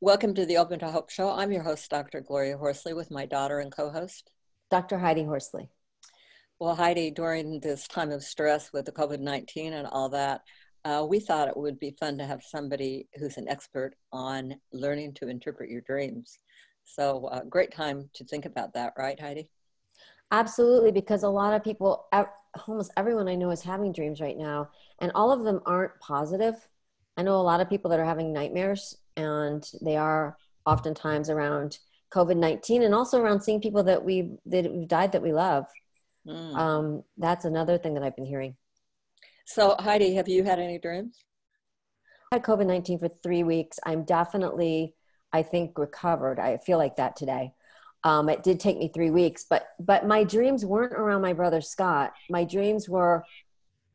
Welcome to the Open to Hope Show. I'm your host, Dr. Gloria Horsley, with my daughter and co host, Dr. Heidi Horsley. Well, Heidi, during this time of stress with the COVID 19 and all that, uh, we thought it would be fun to have somebody who's an expert on learning to interpret your dreams. So, uh, great time to think about that, right, Heidi? Absolutely, because a lot of people, almost everyone I know is having dreams right now, and all of them aren't positive. I know a lot of people that are having nightmares and they are oftentimes around COVID nineteen, and also around seeing people that we that have died that we love. Mm. Um, that's another thing that I've been hearing. So Heidi, have you had any dreams? I had COVID nineteen for three weeks. I'm definitely, I think, recovered. I feel like that today. Um, it did take me three weeks, but but my dreams weren't around my brother Scott. My dreams were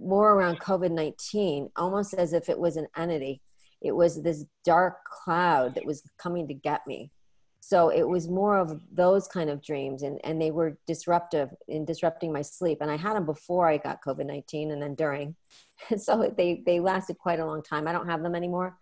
more around COVID nineteen, almost as if it was an entity. It was this dark cloud that was coming to get me. So it was more of those kind of dreams and, and they were disruptive in disrupting my sleep. And i had them before i got covid-19 and then during. So they they lasted quite a long time. I don't have them anymore.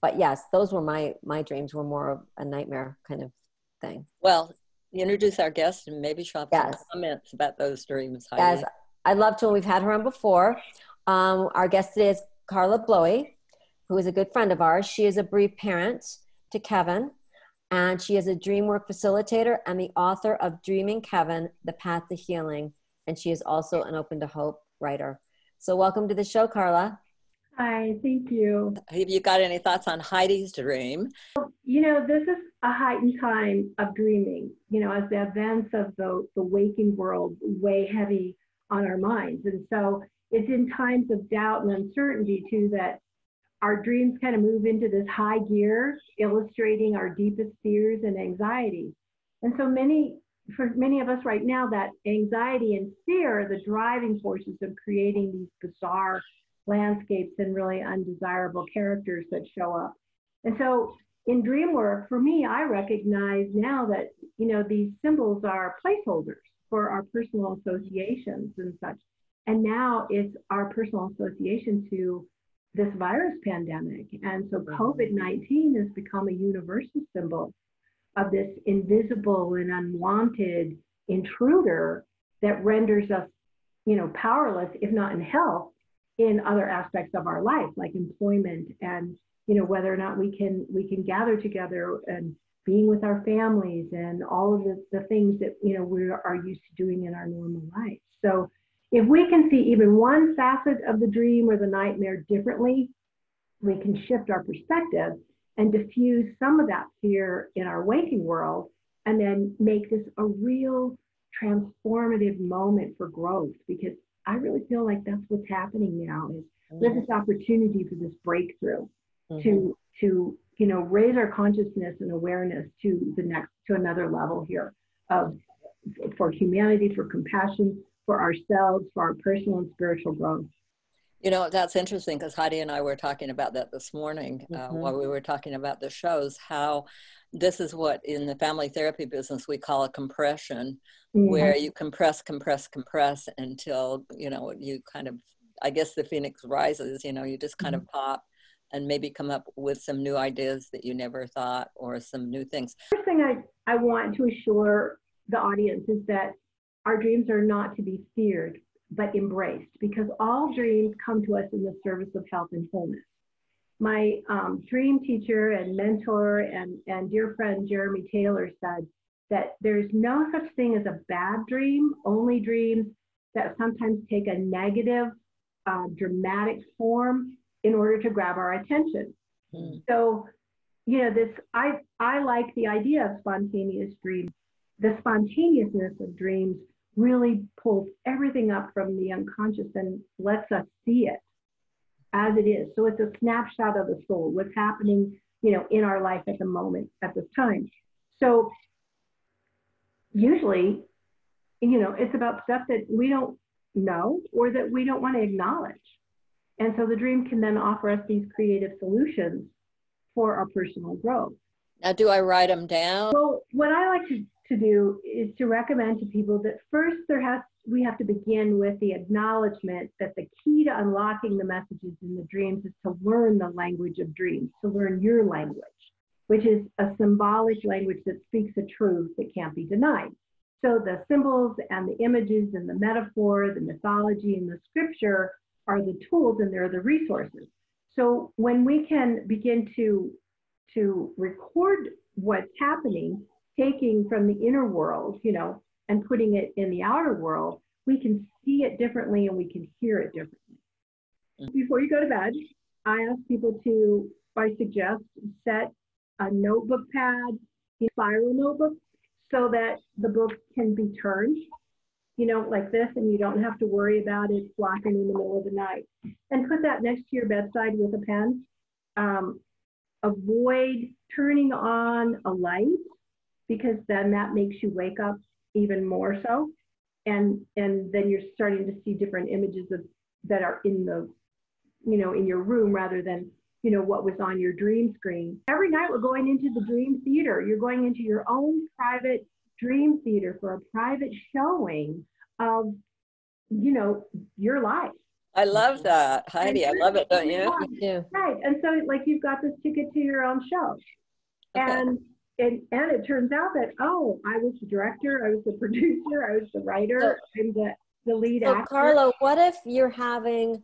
But yes those were my my dreams were more of a nightmare kind of thing. Well introduce our guest and maybe have yes. some comments about those dreams yes i'd love to we've had her on before um, our guest today is carla Blowey who is a good friend of ours. She is a bereaved parent to Kevin, and she is a dream work facilitator and the author of Dreaming Kevin, The Path to Healing. And she is also an Open to Hope writer. So, welcome to the show, Carla. Hi, thank you. Have you got any thoughts on Heidi's dream? You know, this is a heightened time of dreaming, you know, as the events of the, the waking world weigh heavy on our minds. And so it's in times of doubt and uncertainty, too, that our dreams kind of move into this high gear, illustrating our deepest fears and anxieties. And so many, for many of us right now, that anxiety and fear are the driving forces of creating these bizarre landscapes and really undesirable characters that show up. And so in dream work, for me, I recognize now that, you know, these symbols are placeholders for our personal associations and such. And now it's our personal association to this virus pandemic. And so. COVID 19 has become a universal symbol of this invisible and unwanted intruder that renders us, you know, powerless, if not in health, in other aspects of our life, like employment and, you know, whether or not we can we can gather together and being with our families and all of the, the things that, you know, we are used to doing in our normal life. So if we can see even one facet of the dream or the nightmare differently, we can shift our perspective and diffuse some of that fear in our waking world and then make this a real transformative moment for growth because I really feel like that's what's happening now is mm-hmm. there's this opportunity for this breakthrough mm-hmm. to to you know raise our consciousness and awareness to the next to another level here of for humanity for compassion for ourselves, for our personal and spiritual growth. You know, that's interesting because Heidi and I were talking about that this morning uh, mm-hmm. while we were talking about the shows, how this is what in the family therapy business we call a compression, mm-hmm. where you compress, compress, compress until, you know, you kind of, I guess the phoenix rises, you know, you just kind mm-hmm. of pop and maybe come up with some new ideas that you never thought or some new things. First thing I, I want to assure the audience is that our dreams are not to be feared, but embraced because all dreams come to us in the service of health and wholeness. My um, dream teacher and mentor and, and dear friend Jeremy Taylor said that there's no such thing as a bad dream, only dreams that sometimes take a negative, uh, dramatic form in order to grab our attention. Mm. So, you know, this I I like the idea of spontaneous dreams. The spontaneousness of dreams really pulls everything up from the unconscious and lets us see it as it is. So it's a snapshot of the soul, what's happening, you know, in our life at the moment, at this time. So usually, you know, it's about stuff that we don't know or that we don't want to acknowledge. And so the dream can then offer us these creative solutions for our personal growth. Now, do I write them down? Well, what I like to, to do is to recommend to people that first there has we have to begin with the acknowledgement that the key to unlocking the messages in the dreams is to learn the language of dreams, to learn your language, which is a symbolic language that speaks a truth that can't be denied. So the symbols and the images and the metaphor, the mythology and the scripture are the tools and they're the resources. So when we can begin to, to record what's happening, taking from the inner world, you know, and putting it in the outer world, we can see it differently and we can hear it differently. Mm-hmm. Before you go to bed, I ask people to, I suggest, set a notebook pad, a spiral notebook, so that the book can be turned, you know, like this, and you don't have to worry about it flopping in the middle of the night. And put that next to your bedside with a pen. Um, avoid turning on a light because then that makes you wake up even more so. And, and then you're starting to see different images of that are in the, you know, in your room rather than, you know, what was on your dream screen. Every night we're going into the dream theater. You're going into your own private dream theater for a private showing of, you know, your life. I love that, Heidi. I love it, don't you? Yeah. Right. And so, like, you've got this ticket to your own show. Okay. And and, and it turns out that oh i was the director i was the producer i was the writer so, i'm the, the lead so actor. carla what if you're having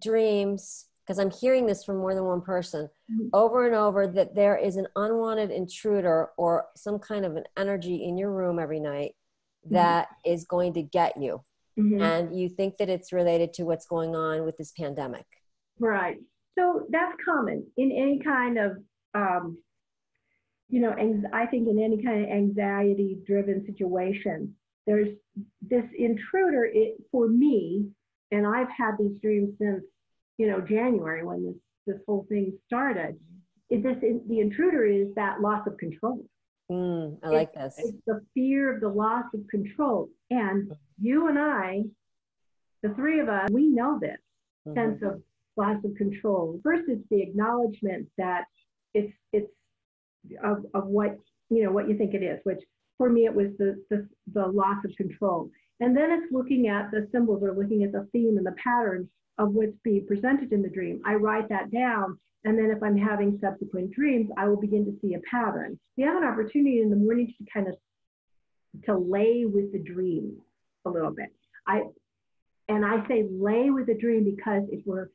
dreams because i'm hearing this from more than one person mm-hmm. over and over that there is an unwanted intruder or some kind of an energy in your room every night. That mm-hmm. is going to get you mm-hmm. and you think that it's related to what's going on with this pandemic right so that's common in any kind of um, you know, I think in any kind of anxiety driven situation, there's this intruder it, for me, and I've had these dreams since, you know, January when this, this whole thing started. Is this the intruder is that loss of control. Mm, I like this. It's the fear of the loss of control. And you and I, the three of us, we know this mm-hmm. sense of loss of control. versus the acknowledgement that it's it's of, of what you know what you think it is which for me it was the, the the loss of control and then it's looking at the symbols or looking at the theme and the pattern of what's being presented in the dream i write that down and then if i'm having subsequent dreams i will begin to see a pattern we have an opportunity in the morning to kind of to lay with the dream a little bit i and i say lay with the dream because if we're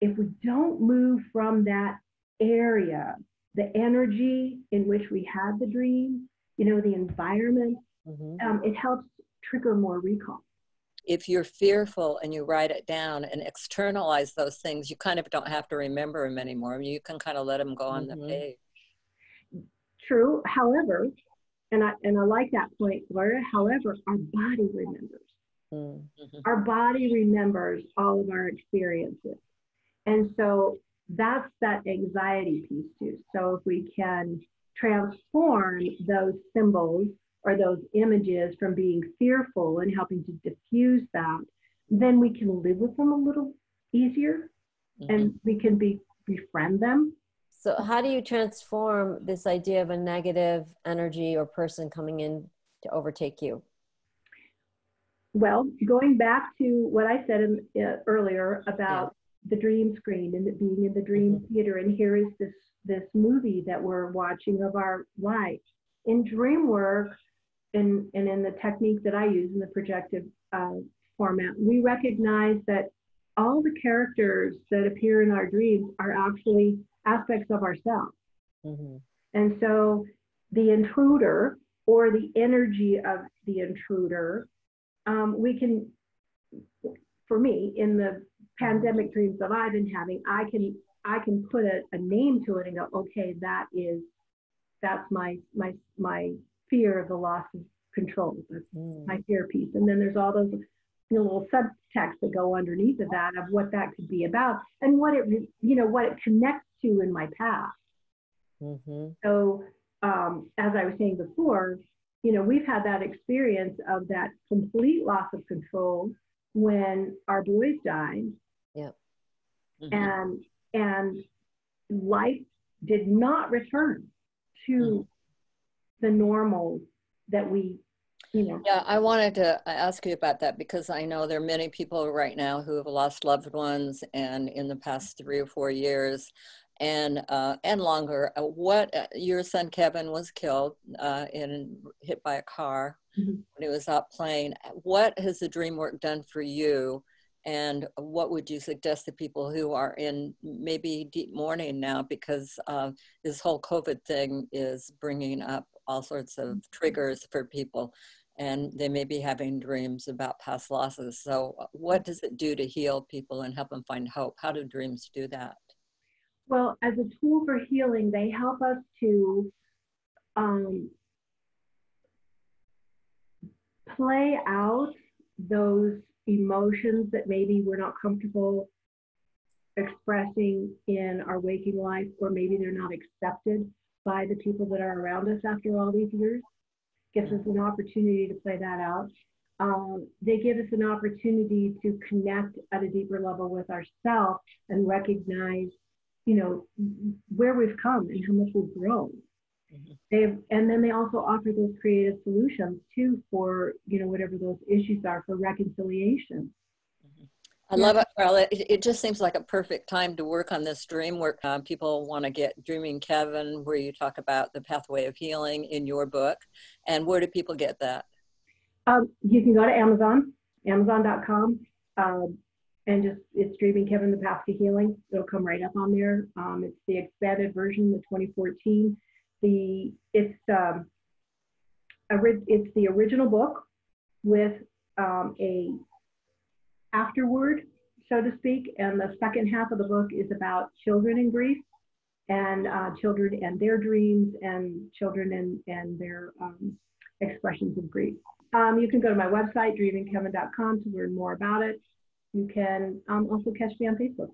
if we don't move from that area the energy in which we had the dream, you know, the environment, mm-hmm. um, it helps trigger more recall. If you're fearful and you write it down and externalize those things, you kind of don't have to remember them anymore. I mean, you can kind of let them go on mm-hmm. the page. True. However, and I and I like that point, Gloria. However, our body remembers. Mm-hmm. Our body remembers all of our experiences. And so that's that anxiety piece too. So if we can transform those symbols or those images from being fearful and helping to diffuse that, then we can live with them a little easier mm-hmm. and we can be befriend them. So how do you transform this idea of a negative energy or person coming in to overtake you? Well, going back to what I said in, uh, earlier about the dream screen and being in the dream mm-hmm. theater. And here is this this movie that we're watching of our life. In dream work and, and in the technique that I use in the projective uh, format, we recognize that all the characters that appear in our dreams are actually aspects of ourselves. Mm-hmm. And so the intruder or the energy of the intruder, um, we can, for me, in the pandemic dreams that I've been having, I can I can put a, a name to it and go, okay, that is that's my my my fear of the loss of control. That's mm. my fear piece. And then there's all those you know, little subtext that go underneath of that of what that could be about and what it you know what it connects to in my past. Mm-hmm. So um, as I was saying before, you know, we've had that experience of that complete loss of control when our boys died. Yeah. Mm-hmm. And and life did not return to mm-hmm. The normal that we you know. Yeah, I wanted to ask you about that because I know there are many people right now who have lost loved ones and in the past three or four years and uh, and longer. Uh, what uh, your son Kevin was killed uh, in hit by a car mm-hmm. when he was out playing. What has the dream work done for you? And what would you suggest to people who are in maybe deep mourning now because uh, this whole COVID thing is bringing up all sorts of mm-hmm. triggers for people, and they may be having dreams about past losses. So, uh, what does it do to heal people and help them find hope? How do dreams do that? Well, as a tool for healing, they help us to um, play out those emotions that maybe we're not comfortable expressing in our waking life, or maybe they're not accepted by the people that are around us after all these years. Gives us an opportunity to play that out. Um, they give us an opportunity to connect at a deeper level with ourselves and recognize you know, where we've come and how much we've grown. Mm-hmm. They've, and then they also offer those creative solutions too for, you know, whatever those issues are for reconciliation. Mm-hmm. I love it, Carla. It, it, just seems like a perfect time to work on this dream work. Um, people want to get Dreaming Kevin, where you talk about the pathway of healing in your book. And where do people get that? Um, you can go to Amazon, amazon.com. Um, and just it's Dreaming Kevin the Path to Healing. It'll come right up on there. Um, it's the expanded version, the 2014. The it's um, it's the original book with um, a afterword, so to speak, and the second half of the book is about children in grief and uh, children and their dreams and children and and their um, expressions of grief. Um, you can go to my website, dreamingkevin.com, to learn more about it you can um, also catch me on Facebook.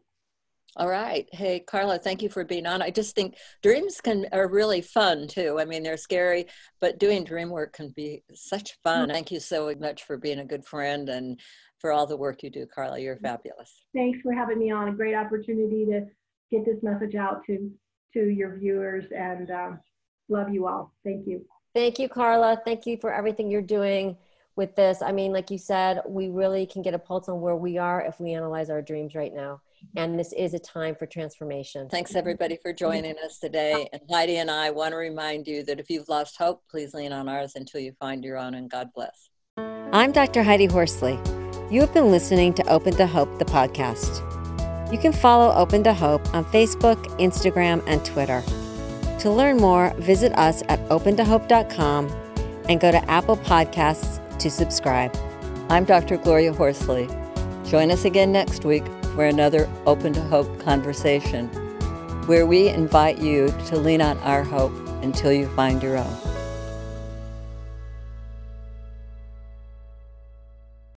All right. Hey, Carla, thank you for being on. I just think dreams can are really fun too. I mean, they're scary, but doing dream work can be such fun. Mm-hmm. Thank you so much for being a good friend and for all the work you do, Carla. You're mm-hmm. fabulous. Thanks for having me on. A great opportunity to get this message out to to your viewers and um, love you all. Thank you. Thank you, Carla. Thank you for everything you're doing with this. I mean, like you said, we really can get a pulse on where we are if we analyze our dreams right now. And this is a time for transformation. Thanks, everybody, for joining us today. And Heidi and I want to remind you that if you've lost hope, please lean on ours until you find your own, and God bless. I'm Dr. Heidi Horsley. You have been listening to Open to Hope, the podcast. You can follow Open to Hope on Facebook, Instagram, and Twitter. To learn more, visit us at opentohope.com and go to Apple Podcasts to subscribe. I'm Dr. Gloria Horsley. Join us again next week for another Open to Hope conversation, where we invite you to lean on our hope until you find your own.